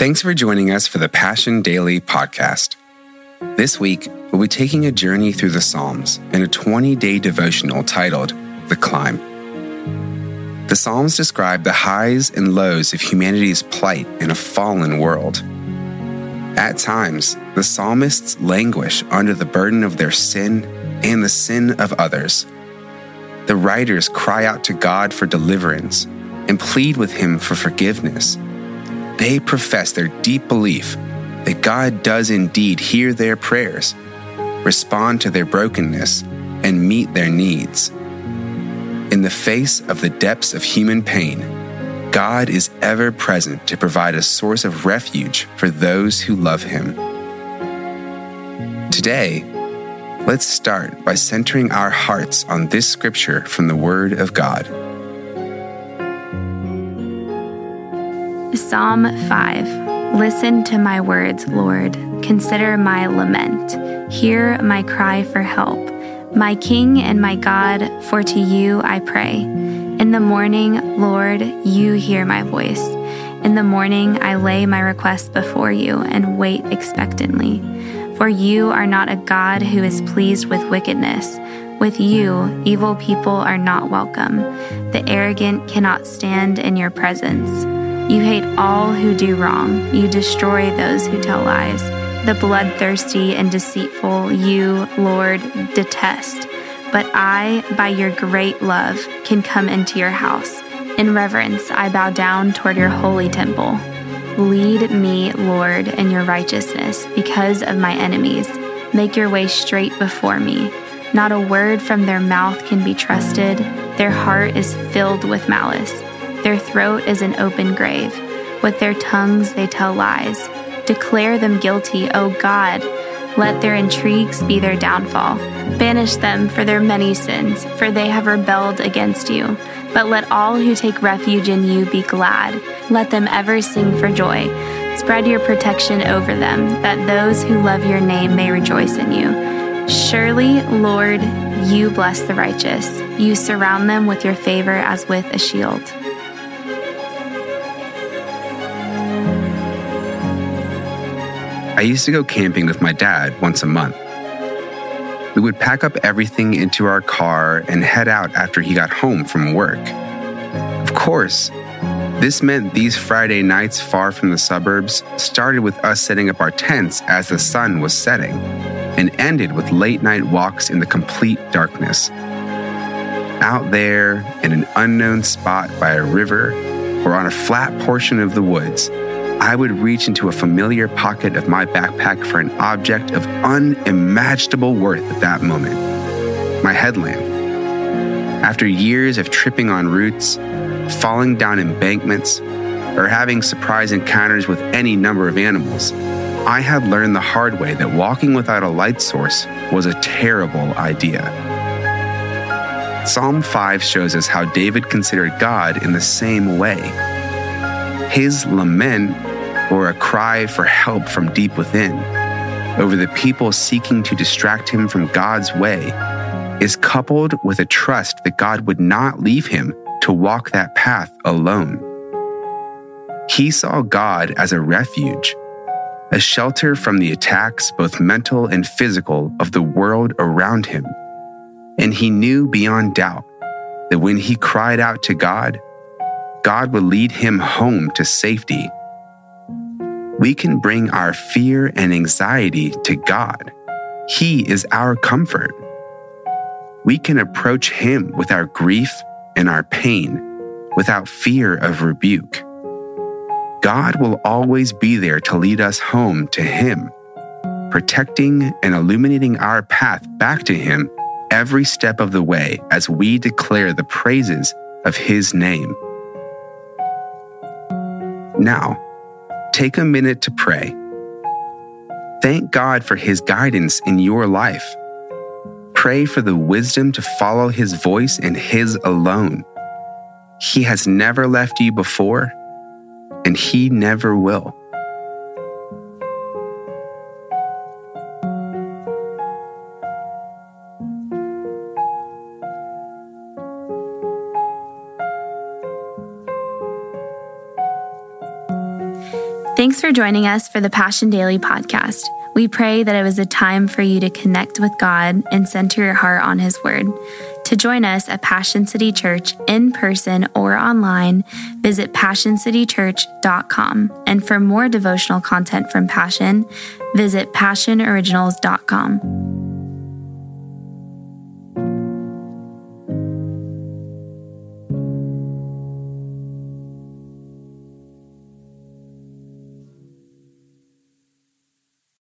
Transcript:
Thanks for joining us for the Passion Daily podcast. This week, we'll be taking a journey through the Psalms in a 20 day devotional titled The Climb. The Psalms describe the highs and lows of humanity's plight in a fallen world. At times, the psalmists languish under the burden of their sin and the sin of others. The writers cry out to God for deliverance and plead with Him for forgiveness they profess their deep belief that God does indeed hear their prayers, respond to their brokenness, and meet their needs. In the face of the depths of human pain, God is ever present to provide a source of refuge for those who love Him. Today, let's start by centering our hearts on this scripture from the Word of God. Psalm 5 Listen to my words, Lord. Consider my lament. Hear my cry for help. My King and my God, for to you I pray. In the morning, Lord, you hear my voice. In the morning, I lay my request before you and wait expectantly. For you are not a God who is pleased with wickedness. With you, evil people are not welcome. The arrogant cannot stand in your presence. You hate all who do wrong. You destroy those who tell lies. The bloodthirsty and deceitful you, Lord, detest. But I, by your great love, can come into your house. In reverence, I bow down toward your holy temple. Lead me, Lord, in your righteousness because of my enemies. Make your way straight before me. Not a word from their mouth can be trusted. Their heart is filled with malice. Their throat is an open grave. With their tongues they tell lies. Declare them guilty, O God. Let their intrigues be their downfall. Banish them for their many sins, for they have rebelled against you. But let all who take refuge in you be glad. Let them ever sing for joy. Spread your protection over them, that those who love your name may rejoice in you. Surely, Lord, you bless the righteous. You surround them with your favor as with a shield. I used to go camping with my dad once a month. We would pack up everything into our car and head out after he got home from work. Of course, this meant these Friday nights far from the suburbs started with us setting up our tents as the sun was setting and ended with late night walks in the complete darkness. Out there in an unknown spot by a river or on a flat portion of the woods, I would reach into a familiar pocket of my backpack for an object of unimaginable worth at that moment my headlamp. After years of tripping on roots, falling down embankments, or having surprise encounters with any number of animals, I had learned the hard way that walking without a light source was a terrible idea. Psalm 5 shows us how David considered God in the same way. His lament or a cry for help from deep within, over the people seeking to distract him from God's way, is coupled with a trust that God would not leave him to walk that path alone. He saw God as a refuge, a shelter from the attacks, both mental and physical, of the world around him. And he knew beyond doubt that when he cried out to God, God would lead him home to safety we can bring our fear and anxiety to God. He is our comfort. We can approach Him with our grief and our pain without fear of rebuke. God will always be there to lead us home to Him, protecting and illuminating our path back to Him every step of the way as we declare the praises of His name. Now, take a minute to pray. Thank God for His guidance in your life. Pray for the wisdom to follow His voice and His alone. He has never left you before, and He never will. Thanks for joining us for the Passion Daily podcast. We pray that it was a time for you to connect with God and center your heart on His Word. To join us at Passion City Church in person or online, visit PassionCityChurch.com. And for more devotional content from Passion, visit PassionOriginals.com.